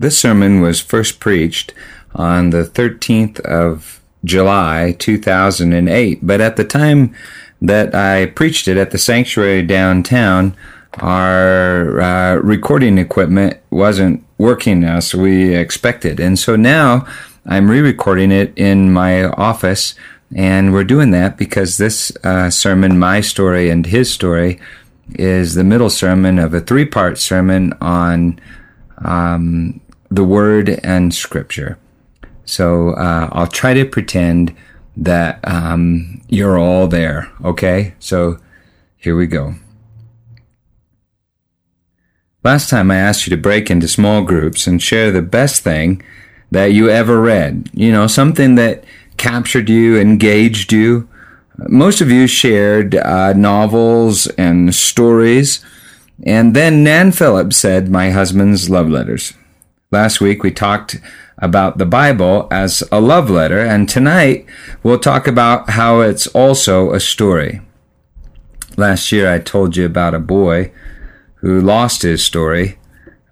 This sermon was first preached on the 13th of July 2008, but at the time that I preached it at the sanctuary downtown, our uh, recording equipment wasn't working as we expected. And so now I'm re recording it in my office, and we're doing that because this uh, sermon, my story and his story, is the middle sermon of a three part sermon on um, the Word and Scripture. So uh, I'll try to pretend that um, you're all there. Okay? So here we go. Last time I asked you to break into small groups and share the best thing that you ever read. You know, something that captured you, engaged you. Most of you shared uh, novels and stories. And then Nan Phillips said, My husband's love letters. Last week we talked about the Bible as a love letter, and tonight we'll talk about how it's also a story. Last year I told you about a boy who lost his story.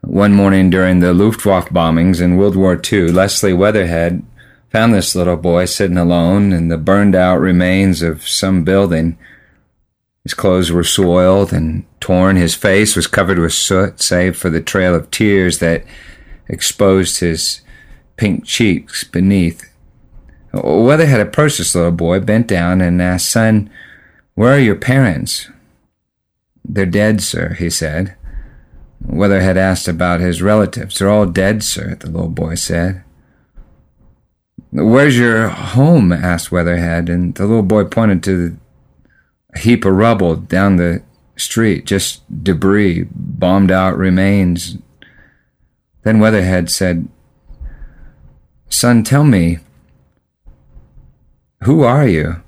One morning during the Luftwaffe bombings in World War II, Leslie Weatherhead found this little boy sitting alone in the burned out remains of some building. His clothes were soiled and torn. His face was covered with soot, save for the trail of tears that exposed his pink cheeks beneath. Weatherhead approached this little boy, bent down, and asked, Son, where are your parents? They're dead, sir, he said. Weatherhead asked about his relatives. They're all dead, sir, the little boy said. Where's your home? asked Weatherhead, and the little boy pointed to a heap of rubble down the street, just debris, bombed out remains, then Weatherhead said, Son, tell me, who are you?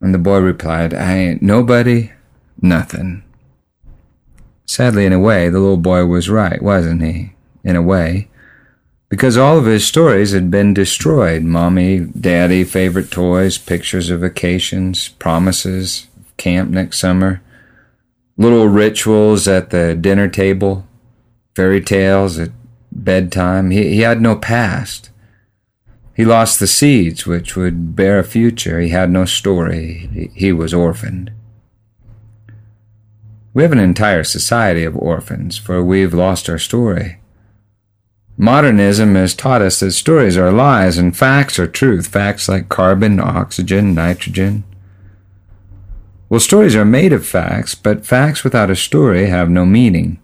And the boy replied, I ain't nobody, nothing. Sadly, in a way, the little boy was right, wasn't he? In a way. Because all of his stories had been destroyed mommy, daddy, favorite toys, pictures of vacations, promises, camp next summer, little rituals at the dinner table, fairy tales at bedtime. He, he had no past. He lost the seeds which would bear a future. He had no story. He, he was orphaned. We have an entire society of orphans, for we've lost our story. Modernism has taught us that stories are lies and facts are truth, facts like carbon, oxygen, nitrogen. Well, stories are made of facts, but facts without a story have no meaning.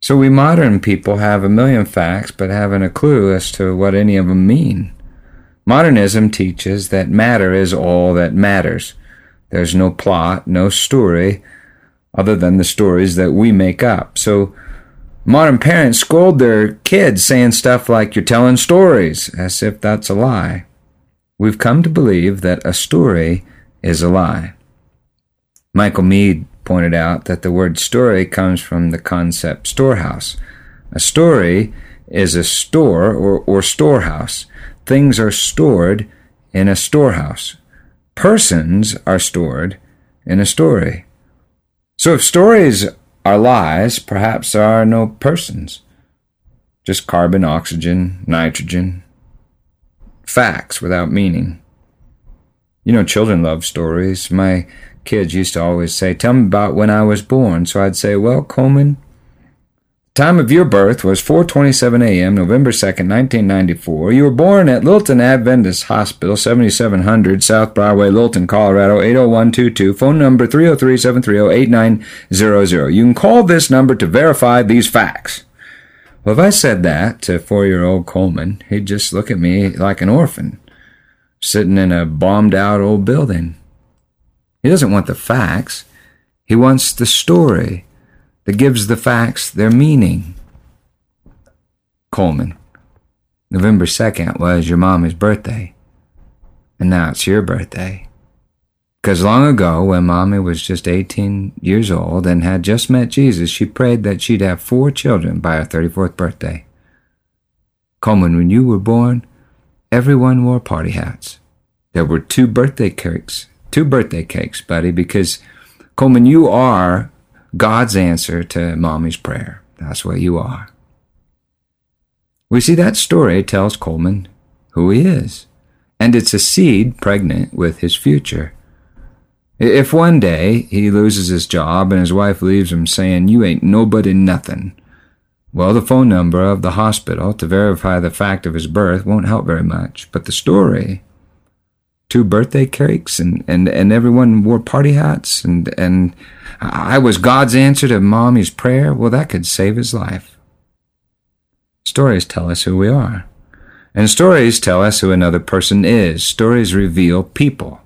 So we modern people have a million facts, but haven't a clue as to what any of them mean. Modernism teaches that matter is all that matters. There's no plot, no story, other than the stories that we make up. So modern parents scold their kids saying stuff like, You're telling stories, as if that's a lie. We've come to believe that a story is a lie. Michael Meade pointed out that the word story comes from the concept storehouse. A story is a store or, or storehouse. Things are stored in a storehouse. Persons are stored in a story. So if stories are lies, perhaps there are no persons. Just carbon, oxygen, nitrogen. Facts without meaning. You know, children love stories. My kids used to always say, Tell me about when I was born. So I'd say, Well, Coleman, time of your birth was 4:27 a.m., November 2nd, 1994. You were born at Littleton Adventist Hospital, 7700 South Broadway, Littleton, Colorado 80122. Phone number 303-730-8900. You can call this number to verify these facts. Well, if I said that to four-year-old Coleman, he'd just look at me like an orphan, sitting in a bombed-out old building. He doesn't want the facts. He wants the story that gives the facts their meaning. Coleman, November 2nd was your mommy's birthday. And now it's your birthday. Because long ago, when mommy was just 18 years old and had just met Jesus, she prayed that she'd have four children by her 34th birthday. Coleman, when you were born, everyone wore party hats. There were two birthday cakes two birthday cakes, buddy, because Coleman, you are God's answer to mommy's prayer. That's what you are. We see that story tells Coleman who he is, and it's a seed pregnant with his future. If one day he loses his job and his wife leaves him saying, You ain't nobody nothing, well, the phone number of the hospital to verify the fact of his birth won't help very much, but the story two birthday cakes and, and, and everyone wore party hats and, and I was God's answer to mommy's prayer, well, that could save his life. Stories tell us who we are. And stories tell us who another person is. Stories reveal people.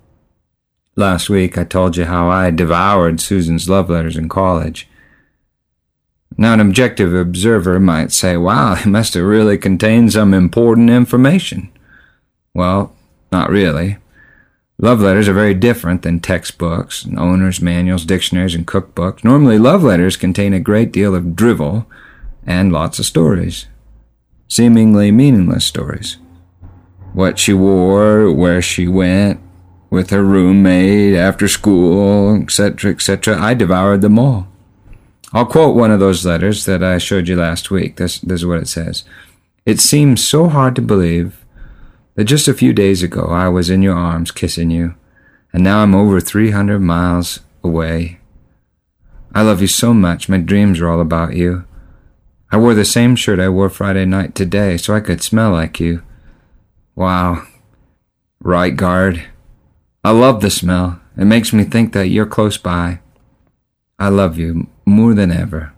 Last week I told you how I devoured Susan's love letters in college. Now, an objective observer might say, wow, it must have really contained some important information. Well, not really. Love letters are very different than textbooks, owner's manuals, dictionaries, and cookbooks. Normally, love letters contain a great deal of drivel and lots of stories, seemingly meaningless stories. What she wore, where she went, with her roommate, after school, etc., etc. I devoured them all. I'll quote one of those letters that I showed you last week. This, this is what it says. It seems so hard to believe that just a few days ago I was in your arms kissing you, and now I'm over 300 miles away. I love you so much, my dreams are all about you. I wore the same shirt I wore Friday night today so I could smell like you. Wow. Right guard. I love the smell. It makes me think that you're close by. I love you more than ever.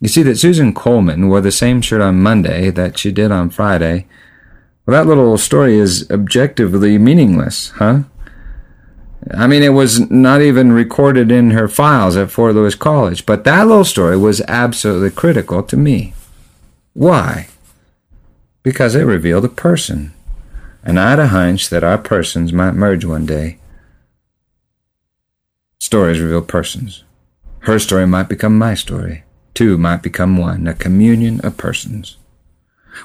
You see that Susan Coleman wore the same shirt on Monday that she did on Friday, well, that little story is objectively meaningless, huh? I mean, it was not even recorded in her files at Fort Lewis College, but that little story was absolutely critical to me. Why? Because it revealed a person, and I had a hunch that our persons might merge one day. Stories reveal persons. Her story might become my story. Two might become one, a communion of persons.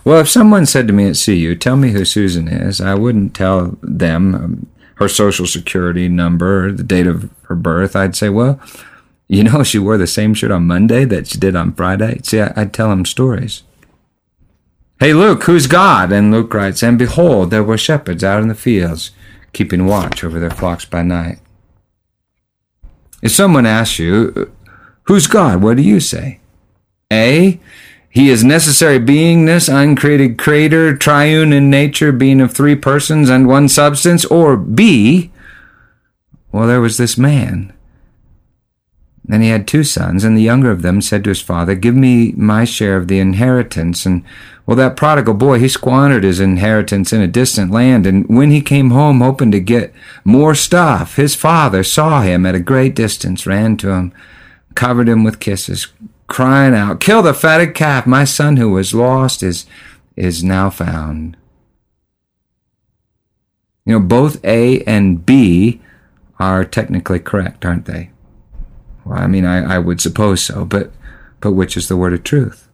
Well, if someone said to me at CU, tell me who Susan is, I wouldn't tell them um, her social security number, the date of her birth. I'd say, well, you know, she wore the same shirt on Monday that she did on Friday. See, I'd tell them stories. Hey, Luke, who's God? And Luke writes, And behold, there were shepherds out in the fields, keeping watch over their flocks by night. If someone asks you, Who's God? What do you say? A. He is necessary beingness, uncreated creator, triune in nature, being of three persons and one substance, or B, well, there was this man. Then he had two sons, and the younger of them said to his father, Give me my share of the inheritance. And, well, that prodigal boy, he squandered his inheritance in a distant land, and when he came home hoping to get more stuff, his father saw him at a great distance, ran to him, covered him with kisses, crying out, Kill the fatted calf! My son who was lost is, is now found. You know, both A and B are technically correct, aren't they? Well, I mean, I, I would suppose so, but, but which is the word of truth?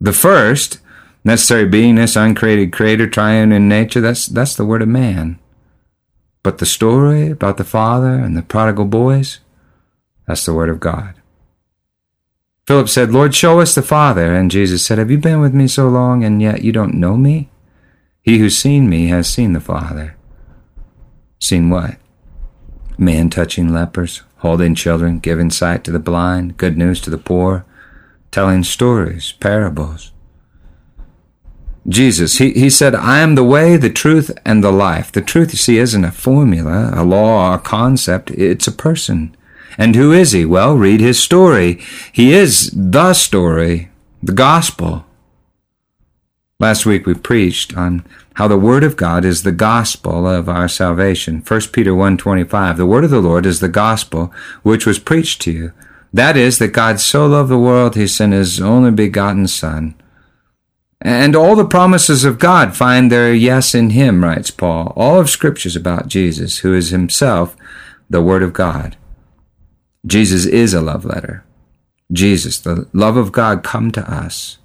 The first, necessary beingness, uncreated creator, triune in nature, that's, that's the word of man. But the story about the father and the prodigal boys, that's the word of God. Philip said, Lord, show us the Father. And Jesus said, Have you been with me so long, and yet you don't know me? He who's seen me has seen the Father. Seen what? Man touching lepers, holding children, giving sight to the blind, good news to the poor, telling stories, parables. Jesus, he, he said, I am the way, the truth, and the life. The truth, you see, isn't a formula, a law, a concept. It's a person. And who is he? Well, read his story. He is the story, the gospel. Last week we preached on how the word of God is the gospel of our salvation. 1 Peter 1:25 The word of the Lord is the gospel which was preached to you. That is that God so loved the world he sent his only begotten son. And all the promises of God find their yes in him, writes Paul. All of scriptures about Jesus, who is himself the word of God. Jesus is a love letter. Jesus, the love of God, come to us.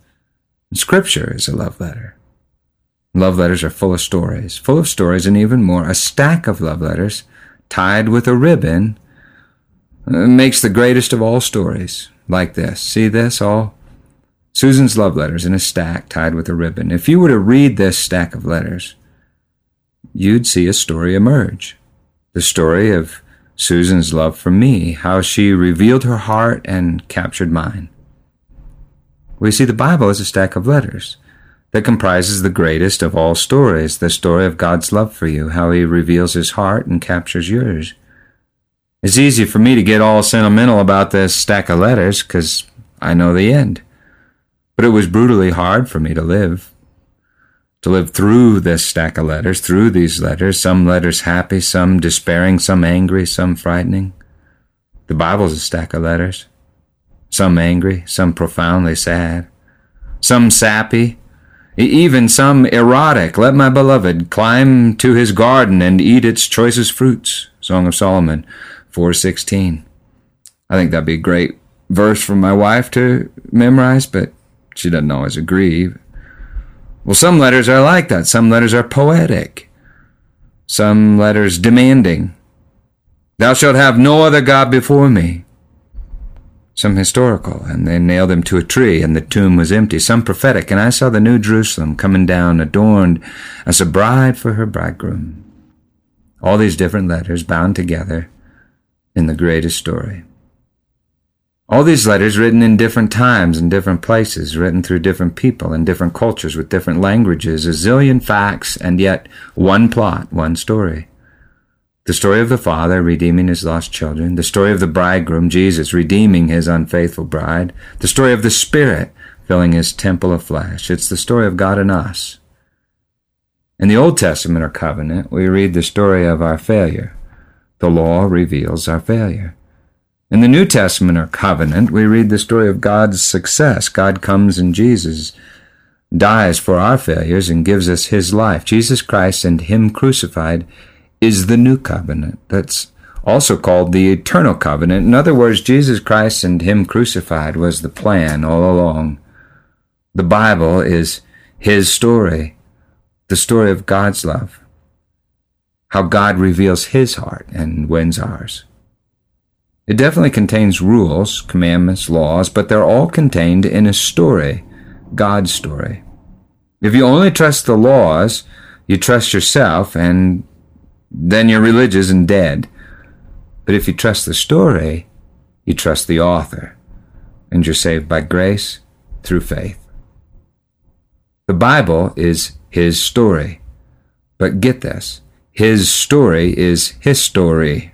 Scripture is a love letter. Love letters are full of stories, full of stories, and even more, a stack of love letters tied with a ribbon uh, makes the greatest of all stories like this. See this all? Susan's love letters in a stack tied with a ribbon. If you were to read this stack of letters, you'd see a story emerge. The story of Susan's love for me, how she revealed her heart and captured mine. We see the Bible as a stack of letters that comprises the greatest of all stories, the story of God's love for you, how he reveals his heart and captures yours. It's easy for me to get all sentimental about this stack of letters because I know the end. But it was brutally hard for me to live. To live through this stack of letters, through these letters, some letters happy, some despairing, some angry, some frightening. The Bible's a stack of letters. Some angry, some profoundly sad. Some sappy, even some erotic. Let my beloved climb to his garden and eat its choicest fruits. Song of Solomon 416. I think that'd be a great verse for my wife to memorize, but she doesn't always agree. Well, some letters are like that. Some letters are poetic. Some letters demanding. Thou shalt have no other God before me. Some historical, and they nailed him to a tree, and the tomb was empty. Some prophetic, and I saw the new Jerusalem coming down, adorned as a bride for her bridegroom. All these different letters bound together in the greatest story. All these letters written in different times and different places, written through different people in different cultures with different languages, a zillion facts, and yet one plot, one story. The story of the father redeeming his lost children, the story of the bridegroom, Jesus, redeeming his unfaithful bride, the story of the Spirit filling his temple of flesh. It's the story of God and us. In the Old Testament or covenant, we read the story of our failure. The law reveals our failure. In the New Testament or covenant, we read the story of God's success. God comes in Jesus, dies for our failures, and gives us his life. Jesus Christ and him crucified is the new covenant. That's also called the eternal covenant. In other words, Jesus Christ and him crucified was the plan all along. The Bible is his story, the story of God's love, how God reveals his heart and wins ours. It definitely contains rules, commandments, laws, but they're all contained in a story, God's story. If you only trust the laws, you trust yourself, and then you're religious and dead. But if you trust the story, you trust the author, and you're saved by grace through faith. The Bible is his story. But get this his story is history.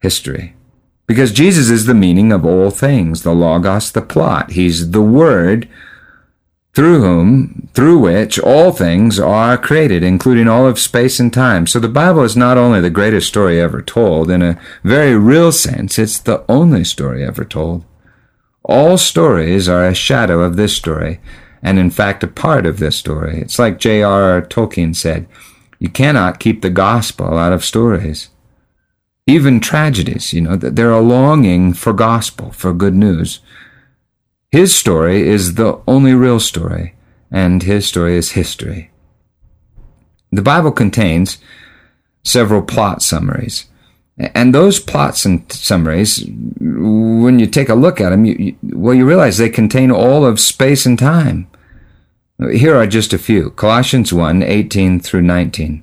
History. Because Jesus is the meaning of all things, the Logos, the plot. He's the Word through whom, through which all things are created, including all of space and time. So the Bible is not only the greatest story ever told, in a very real sense, it's the only story ever told. All stories are a shadow of this story, and in fact a part of this story. It's like J.R.R. Tolkien said, you cannot keep the gospel out of stories even tragedies, you know, they're a longing for gospel, for good news. His story is the only real story, and his story is history. The Bible contains several plot summaries. And those plots and summaries, when you take a look at them, you, you, well, you realize they contain all of space and time. Here are just a few. Colossians 1, 18 through 19.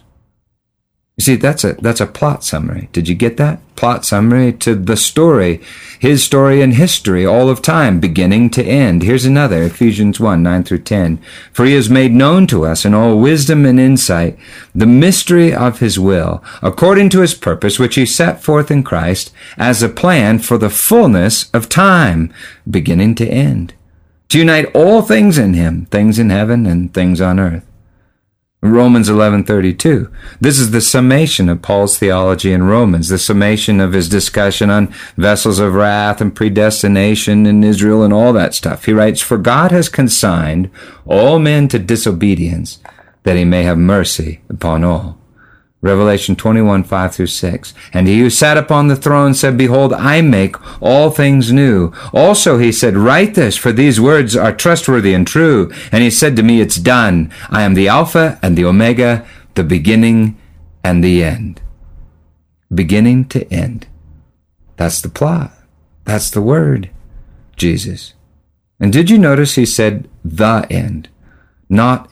You see, that's a, that's a plot summary. Did you get that? Plot summary to the story. His story and history, all of time, beginning to end. Here's another, Ephesians 1, 9 through 10. For he has made known to us in all wisdom and insight the mystery of his will, according to his purpose, which he set forth in Christ as a plan for the fullness of time, beginning to end. To unite all things in him, things in heaven and things on earth Romans 11:32. This is the summation of Paul's theology in Romans, the summation of his discussion on vessels of wrath and predestination in Israel and all that stuff. He writes, "For God has consigned all men to disobedience, that he may have mercy upon all." Revelation 21, 5 through 6. And he who sat upon the throne said, Behold, I make all things new. Also he said, Write this, for these words are trustworthy and true. And he said to me, It's done. I am the Alpha and the Omega, the beginning and the end. Beginning to end. That's the plot. That's the word. Jesus. And did you notice he said the end, not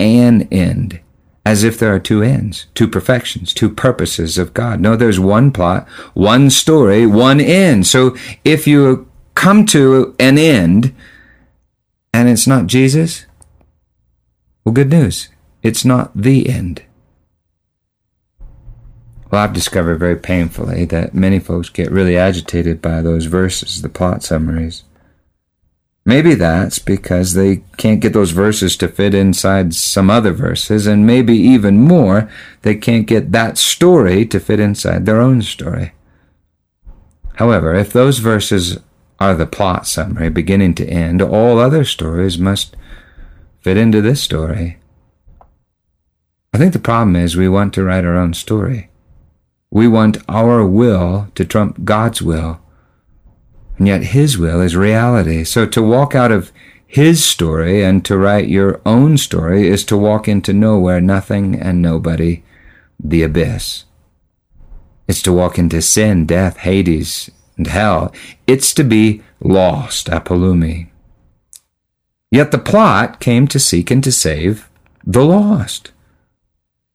an end? As if there are two ends, two perfections, two purposes of God. No, there's one plot, one story, one end. So if you come to an end and it's not Jesus, well, good news. It's not the end. Well, I've discovered very painfully that many folks get really agitated by those verses, the plot summaries. Maybe that's because they can't get those verses to fit inside some other verses, and maybe even more, they can't get that story to fit inside their own story. However, if those verses are the plot summary, beginning to end, all other stories must fit into this story. I think the problem is we want to write our own story. We want our will to trump God's will. And yet His will is reality. So to walk out of His story and to write your own story is to walk into nowhere, nothing and nobody, the abyss. It's to walk into sin, death, Hades, and hell. It's to be lost, apolumi. Yet the plot came to seek and to save the lost.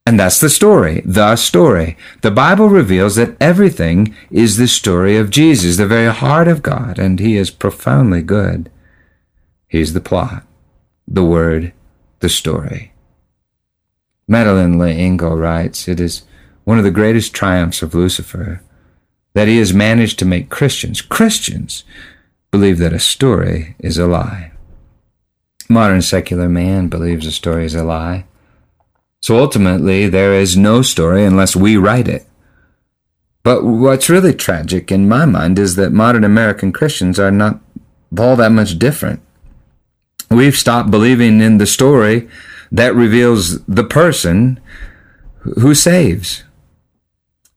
And that's the story, the story. The Bible reveals that everything is the story of Jesus, the very heart of God, and He is profoundly good. He's the plot, the word, the story. Madeleine L'Engle writes, It is one of the greatest triumphs of Lucifer that he has managed to make Christians, Christians, believe that a story is a lie. Modern secular man believes a story is a lie. So ultimately, there is no story unless we write it. But what's really tragic in my mind is that modern American Christians are not all that much different. We've stopped believing in the story that reveals the person who saves.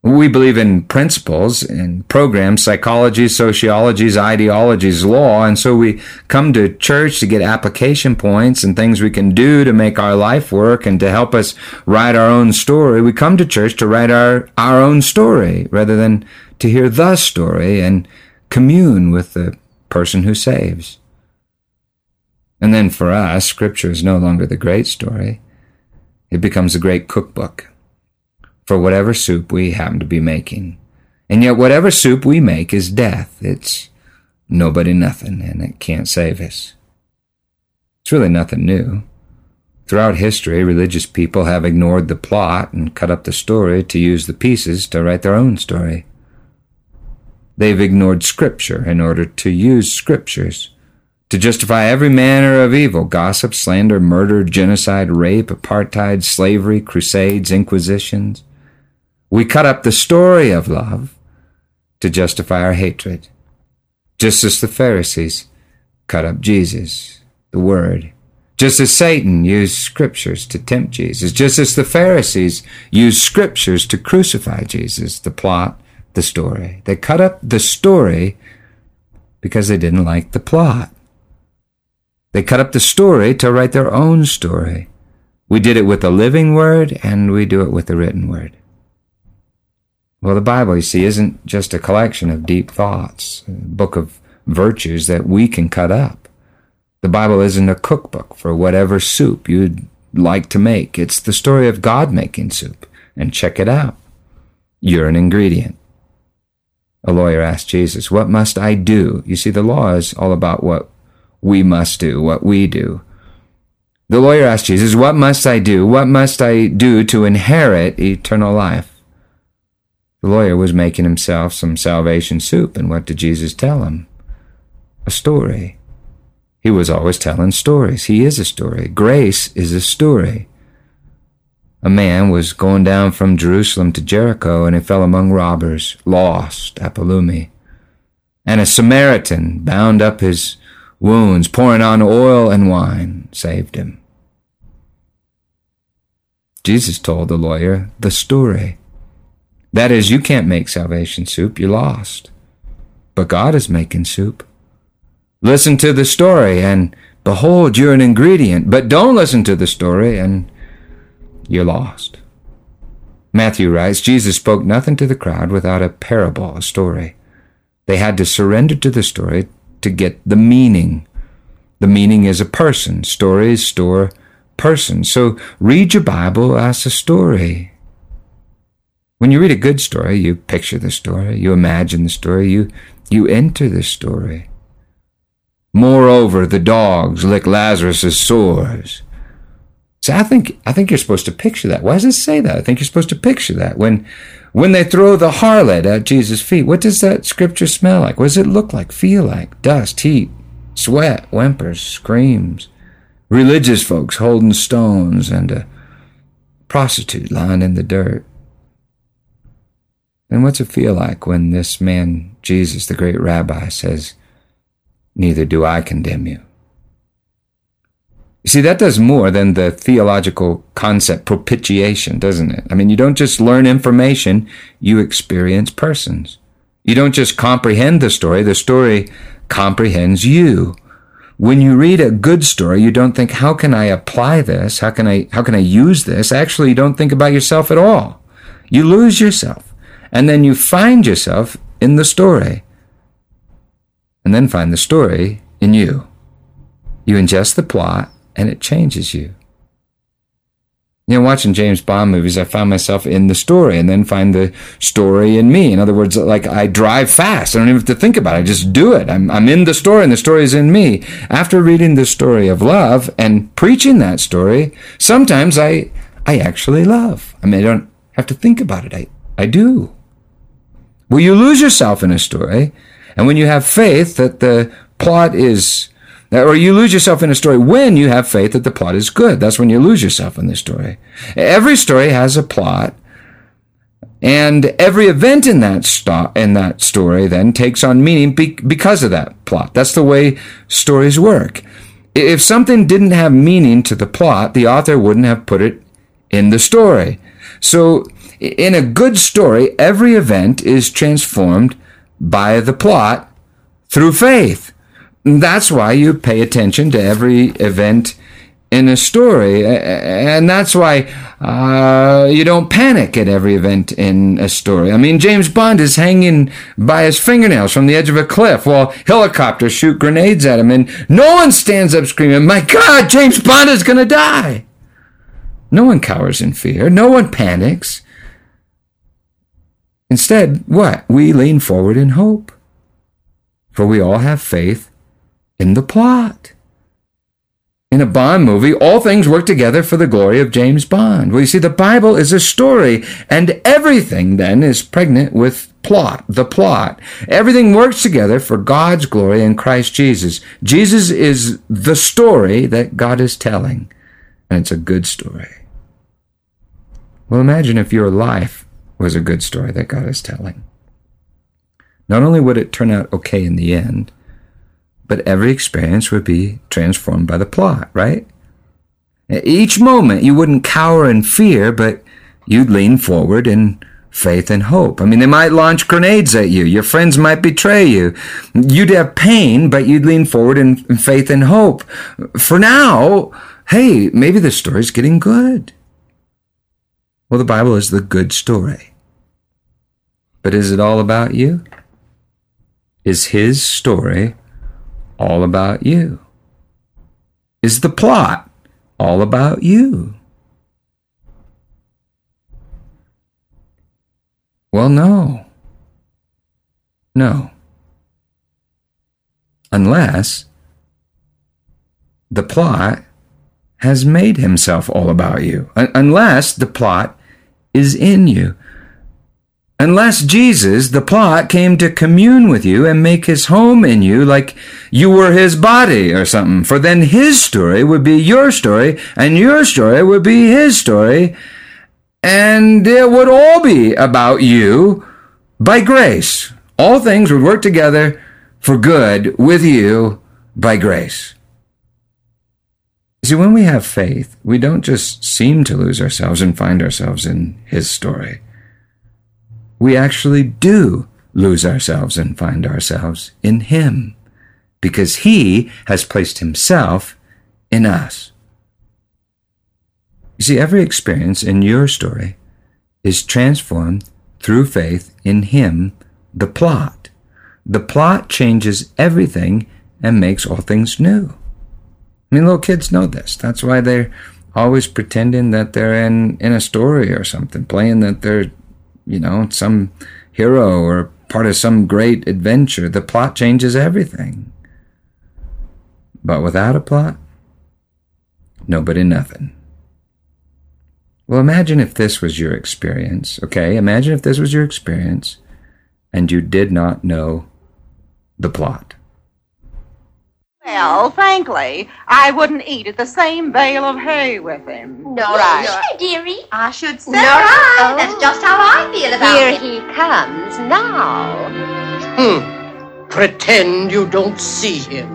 We believe in principles and programs, psychology, sociologies, ideologies, law, and so we come to church to get application points and things we can do to make our life work and to help us write our own story. We come to church to write our, our own story rather than to hear the story and commune with the person who saves. And then for us, scripture is no longer the great story. It becomes a great cookbook for whatever soup we happen to be making. And yet, whatever soup we make is death. It's nobody nothing, and it can't save us. It's really nothing new. Throughout history, religious people have ignored the plot and cut up the story to use the pieces to write their own story. They've ignored Scripture in order to use Scriptures to justify every manner of evil gossip, slander, murder, genocide, rape, apartheid, slavery, crusades, inquisitions. We cut up the story of love to justify our hatred, just as the Pharisees cut up Jesus, the Word, just as Satan used scriptures to tempt Jesus, just as the Pharisees used scriptures to crucify Jesus, the plot, the story. They cut up the story because they didn't like the plot. They cut up the story to write their own story. We did it with the living word and we do it with the written word. Well, the Bible, you see, isn't just a collection of deep thoughts, a book of virtues that we can cut up. The Bible isn't a cookbook for whatever soup you'd like to make. It's the story of God making soup. And check it out. You're an ingredient. A lawyer asked Jesus, What must I do? You see, the law is all about what we must do, what we do. The lawyer asked Jesus, What must I do? What must I do to inherit eternal life? The lawyer was making himself some salvation soup, and what did Jesus tell him? A story. He was always telling stories. He is a story. Grace is a story. A man was going down from Jerusalem to Jericho, and he fell among robbers, lost, apolumi. And a Samaritan bound up his wounds, pouring on oil and wine, saved him. Jesus told the lawyer the story. That is, you can't make salvation soup, you're lost. But God is making soup. Listen to the story, and behold, you're an ingredient. But don't listen to the story, and you're lost. Matthew writes Jesus spoke nothing to the crowd without a parable, a story. They had to surrender to the story to get the meaning. The meaning is a person. Stories store person. So read your Bible as a story. When you read a good story, you picture the story, you imagine the story, you, you enter the story. Moreover, the dogs lick Lazarus's sores. So I think I think you're supposed to picture that. Why does it say that? I think you're supposed to picture that. When when they throw the harlot at Jesus' feet, what does that scripture smell like? What does it look like? Feel like? Dust, heat, sweat, whimpers, screams. Religious folks holding stones and a prostitute lying in the dirt. And what's it feel like when this man, Jesus, the great rabbi, says, Neither do I condemn you? You see, that does more than the theological concept propitiation, doesn't it? I mean, you don't just learn information, you experience persons. You don't just comprehend the story, the story comprehends you. When you read a good story, you don't think, how can I apply this? How can I, how can I use this? Actually, you don't think about yourself at all. You lose yourself. And then you find yourself in the story. And then find the story in you. You ingest the plot and it changes you. You know, watching James Bond movies, I find myself in the story and then find the story in me. In other words, like I drive fast. I don't even have to think about it. I just do it. I'm, I'm in the story and the story is in me. After reading the story of love and preaching that story, sometimes I, I actually love. I mean, I don't have to think about it. I, I do. Well, you lose yourself in a story. And when you have faith that the plot is or you lose yourself in a story when you have faith that the plot is good. That's when you lose yourself in the story. Every story has a plot, and every event in that in that story then takes on meaning be- because of that plot. That's the way stories work. If something didn't have meaning to the plot, the author wouldn't have put it in the story. So, in a good story, every event is transformed by the plot through faith. That's why you pay attention to every event in a story. And that's why uh, you don't panic at every event in a story. I mean, James Bond is hanging by his fingernails from the edge of a cliff while helicopters shoot grenades at him, and no one stands up screaming, My God, James Bond is going to die. No one cowers in fear. No one panics. Instead, what? We lean forward in hope. For we all have faith in the plot. In a Bond movie, all things work together for the glory of James Bond. Well, you see, the Bible is a story, and everything then is pregnant with plot, the plot. Everything works together for God's glory in Christ Jesus. Jesus is the story that God is telling, and it's a good story. Well, imagine if your life was a good story that God is telling. Not only would it turn out okay in the end, but every experience would be transformed by the plot, right? Each moment you wouldn't cower in fear, but you'd lean forward in faith and hope. I mean, they might launch grenades at you. Your friends might betray you. You'd have pain, but you'd lean forward in, in faith and hope. For now, hey, maybe the story's getting good. Well, the Bible is the good story. But is it all about you? Is his story all about you? Is the plot all about you? Well, no. No. Unless the plot has made himself all about you. Unless the plot is in you. Unless Jesus, the plot, came to commune with you and make his home in you like you were his body or something. For then his story would be your story and your story would be his story. And it would all be about you by grace. All things would work together for good with you by grace. See, when we have faith, we don't just seem to lose ourselves and find ourselves in His story. We actually do lose ourselves and find ourselves in Him because He has placed Himself in us. You see, every experience in your story is transformed through faith in Him, the plot. The plot changes everything and makes all things new. Mean, little kids know this. That's why they're always pretending that they're in, in a story or something, playing that they're, you know, some hero or part of some great adventure. The plot changes everything. But without a plot, nobody nothing. Well, imagine if this was your experience, okay? Imagine if this was your experience and you did not know the plot. Well, frankly, I wouldn't eat at the same bale of hay with him. No, right. Sure, dearie. I should say. No, right. Oh. That's just how I feel about Here it. he comes now. Hmm. Pretend you don't see him.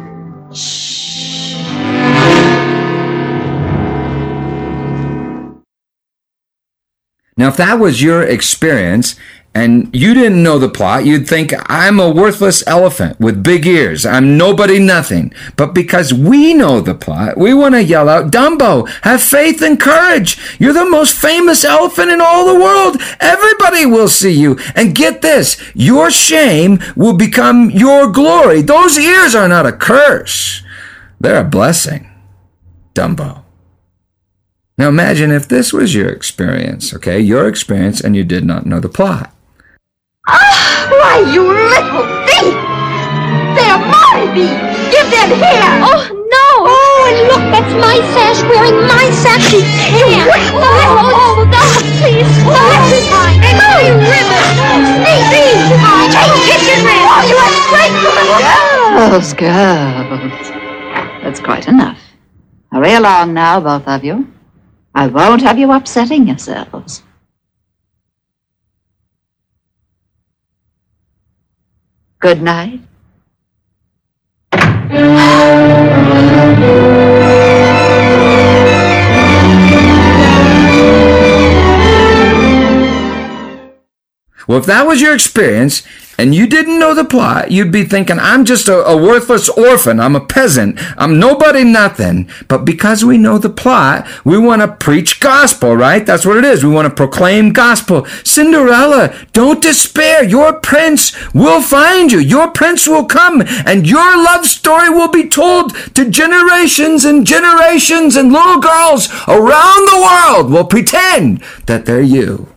Now, if that was your experience and you didn't know the plot, you'd think, I'm a worthless elephant with big ears. I'm nobody, nothing. But because we know the plot, we want to yell out, Dumbo, have faith and courage. You're the most famous elephant in all the world. Everybody will see you. And get this, your shame will become your glory. Those ears are not a curse. They're a blessing. Dumbo. Now imagine if this was your experience, okay? Your experience and you did not know the plot. Ah, why, you little thief! They're my beads! Give them here! Oh, no! Oh, and look, that's my sash wearing my sash. You can't! Oh, oh, no, please. Oh, this is mine! And my ribbon! These! These! Take kitchen ribbon! Oh, you are Girls, girls. That's quite enough. Hurry along now, both of you. I won't have you upsetting yourselves. Good night. Well, if that was your experience and you didn't know the plot, you'd be thinking, I'm just a, a, worthless orphan. I'm a peasant. I'm nobody, nothing. But because we know the plot, we want to preach gospel, right? That's what it is. We want to proclaim gospel. Cinderella, don't despair. Your prince will find you. Your prince will come and your love story will be told to generations and generations and little girls around the world will pretend that they're you.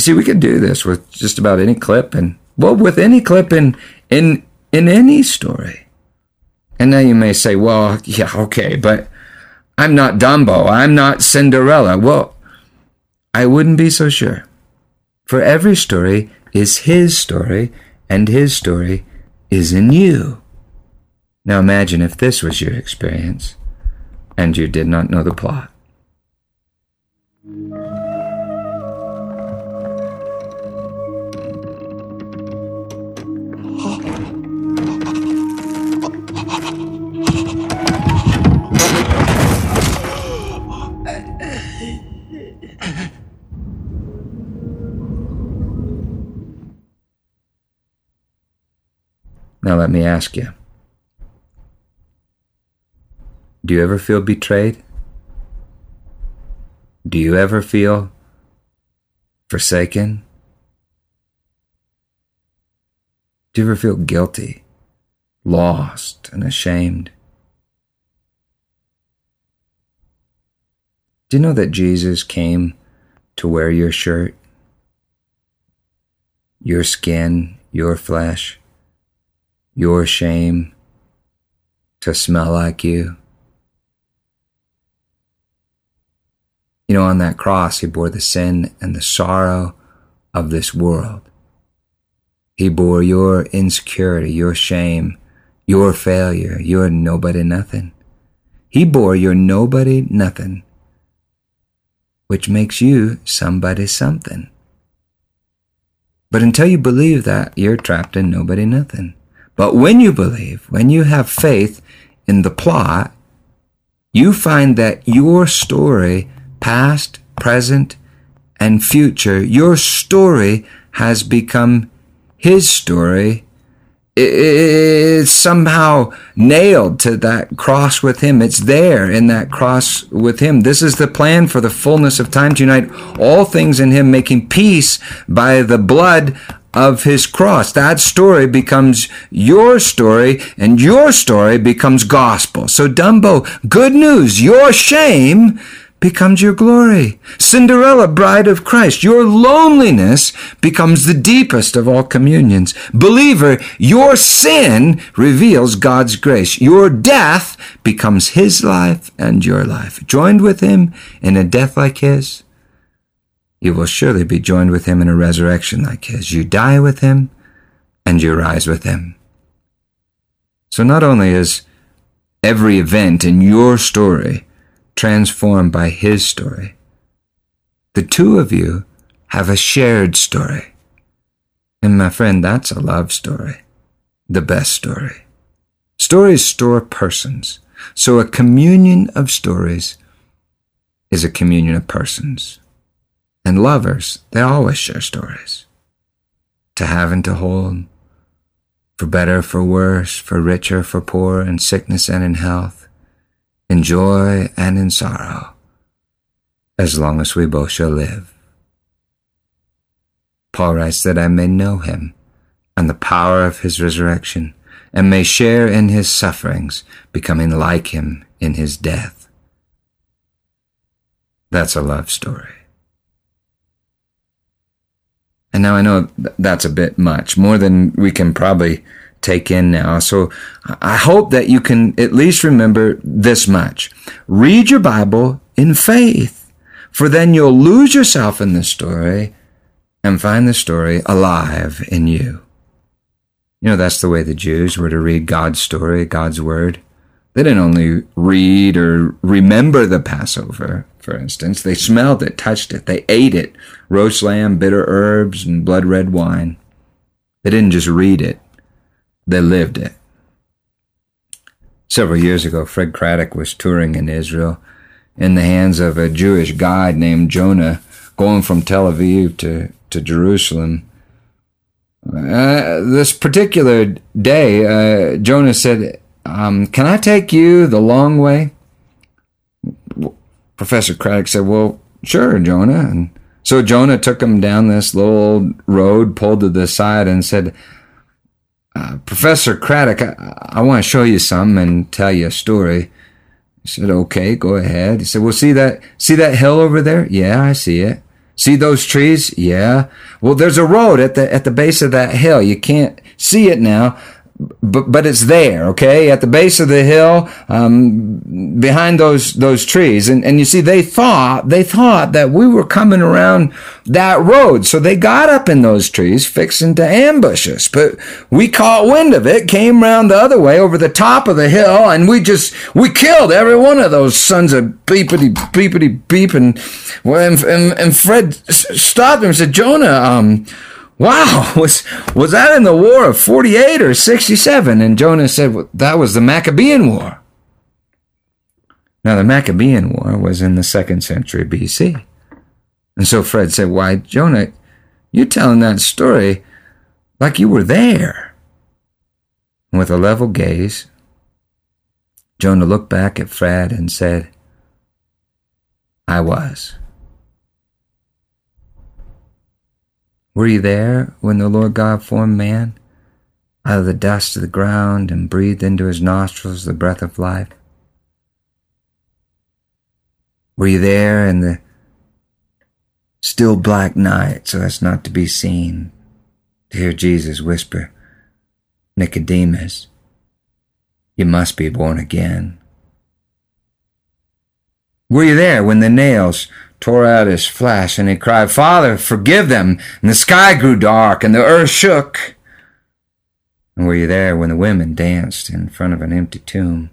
You see, we could do this with just about any clip and, well, with any clip in, in, in any story. And now you may say, well, yeah, okay, but I'm not Dumbo. I'm not Cinderella. Well, I wouldn't be so sure. For every story is his story, and his story is in you. Now imagine if this was your experience, and you did not know the plot. Now let me ask you. Do you ever feel betrayed? Do you ever feel forsaken? Do you ever feel guilty, lost, and ashamed? Do you know that Jesus came to wear your shirt, your skin, your flesh? Your shame to smell like you. You know, on that cross, he bore the sin and the sorrow of this world. He bore your insecurity, your shame, your failure, your nobody nothing. He bore your nobody nothing, which makes you somebody something. But until you believe that, you're trapped in nobody nothing. But when you believe, when you have faith in the plot, you find that your story, past, present, and future, your story has become his story. It's somehow nailed to that cross with him. It's there in that cross with him. This is the plan for the fullness of time to unite all things in him, making peace by the blood of his cross. That story becomes your story and your story becomes gospel. So Dumbo, good news, your shame becomes your glory. Cinderella, bride of Christ, your loneliness becomes the deepest of all communions. Believer, your sin reveals God's grace. Your death becomes his life and your life. Joined with him in a death like his, you will surely be joined with him in a resurrection like his. You die with him and you rise with him. So not only is every event in your story transformed by his story, the two of you have a shared story. And my friend, that's a love story. The best story. Stories store persons. So a communion of stories is a communion of persons. And lovers, they always share stories. To have and to hold. For better, for worse, for richer, for poor, in sickness and in health. In joy and in sorrow. As long as we both shall live. Paul writes that I may know him and the power of his resurrection and may share in his sufferings, becoming like him in his death. That's a love story. And now I know that's a bit much, more than we can probably take in now. So I hope that you can at least remember this much. Read your Bible in faith, for then you'll lose yourself in the story and find the story alive in you. You know, that's the way the Jews were to read God's story, God's word. They didn't only read or remember the Passover, for instance. They smelled it, touched it, they ate it roast lamb, bitter herbs, and blood red wine. They didn't just read it, they lived it. Several years ago, Fred Craddock was touring in Israel in the hands of a Jewish guide named Jonah, going from Tel Aviv to, to Jerusalem. Uh, this particular day, uh, Jonah said, um, Can I take you the long way? Professor Craddock said, Well, sure, Jonah. And so Jonah took him down this little road, pulled to the side, and said, uh, Professor Craddock, I, I want to show you something and tell you a story. He said, Okay, go ahead. He said, Well, see that see that hill over there? Yeah, I see it. See those trees? Yeah. Well, there's a road at the at the base of that hill. You can't see it now, but but it's there, okay, at the base of the hill, um, behind those those trees, and and you see, they thought they thought that we were coming around that road, so they got up in those trees, fixing to ambush us. But we caught wind of it, came round the other way over the top of the hill, and we just we killed every one of those sons of beepity beepity beep, and and, and, and Fred stopped him and said, Jonah, um Wow, was was that in the war of 48 or 67? And Jonah said, well, that was the Maccabean War. Now, the Maccabean War was in the second century BC. And so Fred said, Why, Jonah, you're telling that story like you were there. And with a level gaze, Jonah looked back at Fred and said, I was. Were you there when the Lord God formed man out of the dust of the ground and breathed into his nostrils the breath of life? Were you there in the still black night so as not to be seen, to hear Jesus whisper, Nicodemus, you must be born again? Were you there when the nails tore out his flesh, and he cried, Father, forgive them. And the sky grew dark, and the earth shook. And were you there when the women danced in front of an empty tomb?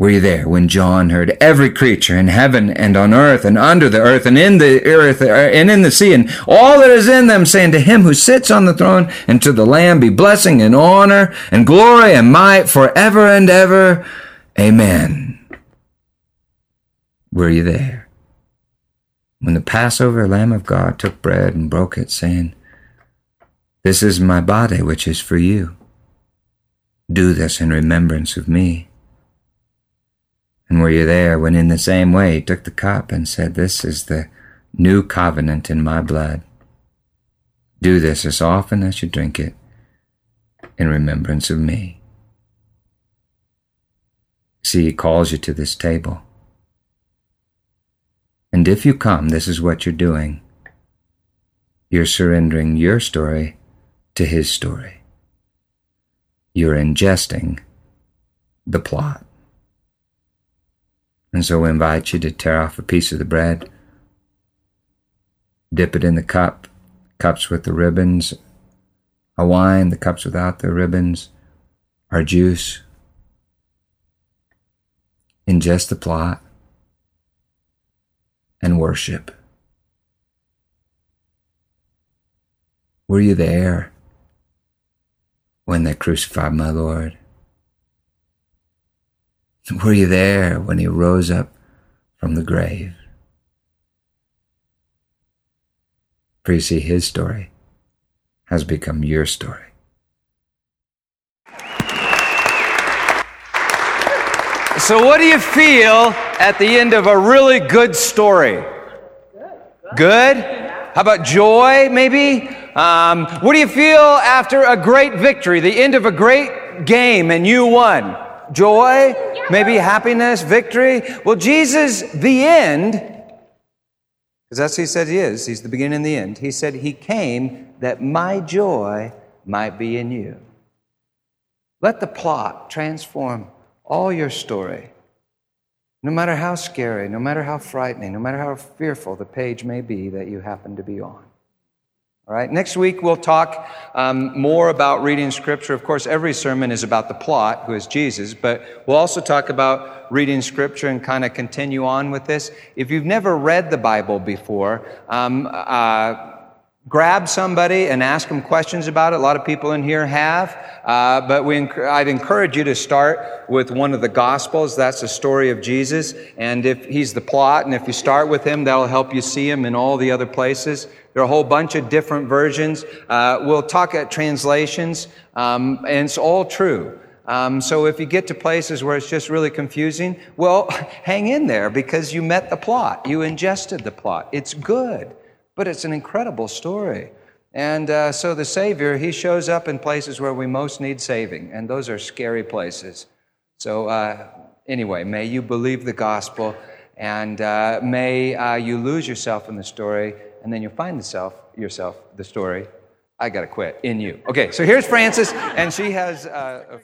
Were you there when John heard every creature in heaven and on earth and under the earth and in the earth uh, and in the sea and all that is in them saying to him who sits on the throne and to the Lamb be blessing and honor and glory and might forever and ever. Amen. Were you there? When the Passover Lamb of God took bread and broke it, saying, This is my body which is for you. Do this in remembrance of me. And were you there when in the same way he took the cup and said, This is the new covenant in my blood? Do this as often as you drink it in remembrance of me. See, he calls you to this table. And if you come, this is what you're doing. You're surrendering your story to his story. You're ingesting the plot. And so we invite you to tear off a piece of the bread, dip it in the cup, cups with the ribbons, a wine, the cups without the ribbons, our juice. Ingest the plot and worship. Were you there when they crucified my Lord? Were you there when he rose up from the grave? For you see, his story has become your story. So, what do you feel at the end of a really good story? Good? How about joy, maybe? Um, what do you feel after a great victory, the end of a great game, and you won? joy, maybe happiness, victory. Well, Jesus, the end, because that's what he said he is, he's the beginning and the end. He said he came that my joy might be in you. Let the plot transform all your story. No matter how scary, no matter how frightening, no matter how fearful the page may be that you happen to be on. All right, next week we'll talk um, more about reading Scripture. Of course, every sermon is about the plot, who is Jesus, but we'll also talk about reading Scripture and kind of continue on with this. If you've never read the Bible before, um, uh, grab somebody and ask them questions about it. A lot of people in here have, uh, but we, I'd encourage you to start with one of the Gospels. That's the story of Jesus, and if he's the plot, and if you start with him, that'll help you see him in all the other places. There are a whole bunch of different versions. Uh, we'll talk at translations, um, and it's all true. Um, so if you get to places where it's just really confusing, well, hang in there because you met the plot. You ingested the plot. It's good, but it's an incredible story. And uh, so the Savior, he shows up in places where we most need saving, and those are scary places. So, uh, anyway, may you believe the gospel, and uh, may uh, you lose yourself in the story and then you'll find yourself, yourself the story, I gotta quit, in you. Okay, so here's Frances, and she has. Uh,